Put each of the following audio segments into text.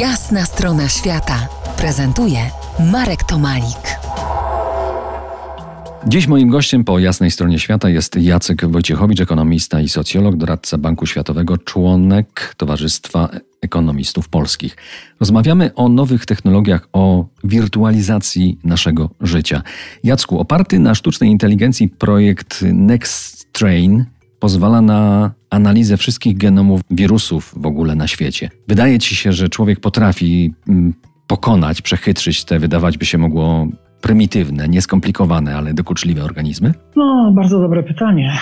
Jasna strona świata prezentuje Marek Tomalik. Dziś moim gościem po jasnej stronie świata jest Jacek Wojciechowicz, ekonomista i socjolog, doradca Banku Światowego, członek Towarzystwa Ekonomistów Polskich. Rozmawiamy o nowych technologiach, o wirtualizacji naszego życia. Jacku, oparty na sztucznej inteligencji projekt Next Train pozwala na analizę wszystkich genomów wirusów w ogóle na świecie. Wydaje ci się, że człowiek potrafi mm, pokonać, przechytrzyć te, wydawać by się mogło prymitywne, nieskomplikowane, ale dokuczliwe organizmy? No, bardzo dobre pytanie.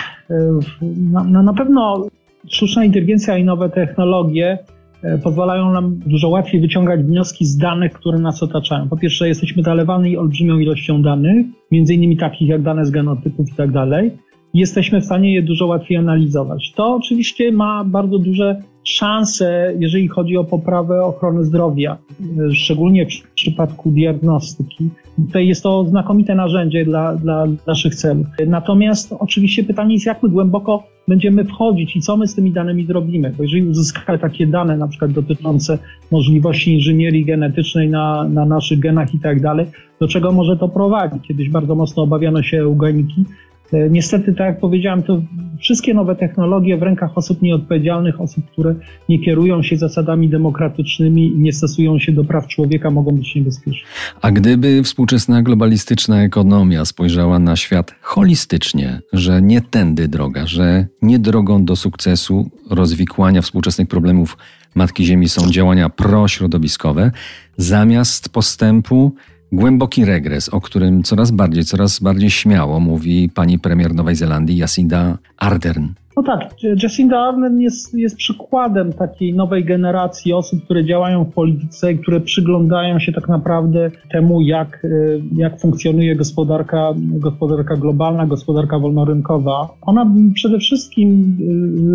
Na, na, na pewno sztuczna inteligencja i nowe technologie e, pozwalają nam dużo łatwiej wyciągać wnioski z danych, które nas otaczają. Po pierwsze, jesteśmy zalewani olbrzymią ilością danych, między innymi takich jak dane z genotypów i tak dalej jesteśmy w stanie je dużo łatwiej analizować. To oczywiście ma bardzo duże szanse, jeżeli chodzi o poprawę ochrony zdrowia, szczególnie w przypadku diagnostyki. Tutaj jest to znakomite narzędzie dla, dla naszych celów. Natomiast oczywiście pytanie jest, jak my głęboko będziemy wchodzić i co my z tymi danymi zrobimy. Bo jeżeli uzyskamy takie dane, na przykład dotyczące możliwości inżynierii genetycznej na, na naszych genach i tak dalej, do czego może to prowadzić? Kiedyś bardzo mocno obawiano się eugeniki, niestety, tak jak powiedziałem, to wszystkie nowe technologie w rękach osób nieodpowiedzialnych, osób, które nie kierują się zasadami demokratycznymi nie stosują się do praw człowieka, mogą być niebezpieczne. A gdyby współczesna globalistyczna ekonomia spojrzała na świat holistycznie, że nie tędy droga, że nie drogą do sukcesu, rozwikłania współczesnych problemów Matki Ziemi są działania prośrodowiskowe, zamiast postępu Głęboki regres, o którym coraz bardziej, coraz bardziej śmiało mówi pani premier Nowej Zelandii Jacinda Ardern. No tak, Jacinda Ardern jest, jest przykładem takiej nowej generacji osób, które działają w polityce i które przyglądają się tak naprawdę temu, jak, jak funkcjonuje gospodarka, gospodarka globalna, gospodarka wolnorynkowa. Ona przede wszystkim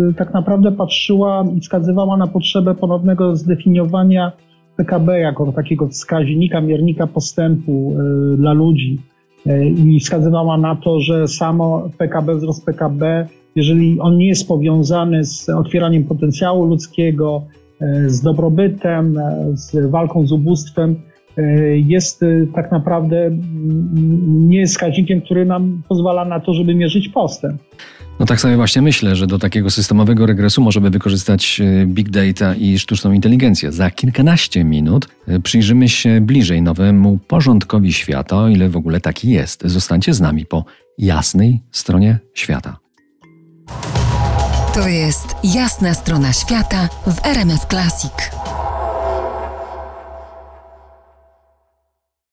y, tak naprawdę patrzyła i wskazywała na potrzebę ponownego zdefiniowania PKB jako takiego wskaźnika, miernika postępu y, dla ludzi y, i wskazywała na to, że samo PKB, wzrost PKB, jeżeli on nie jest powiązany z otwieraniem potencjału ludzkiego, y, z dobrobytem, z walką z ubóstwem, jest tak naprawdę mm, nie wskaźnikiem, który nam pozwala na to, żeby mierzyć postęp. No tak sobie właśnie myślę, że do takiego systemowego regresu możemy wykorzystać e, big data i sztuczną inteligencję. Za kilkanaście minut e, przyjrzymy się bliżej nowemu porządkowi świata, o ile w ogóle taki jest. Zostańcie z nami po jasnej stronie świata. To jest jasna strona świata w RMS Classic.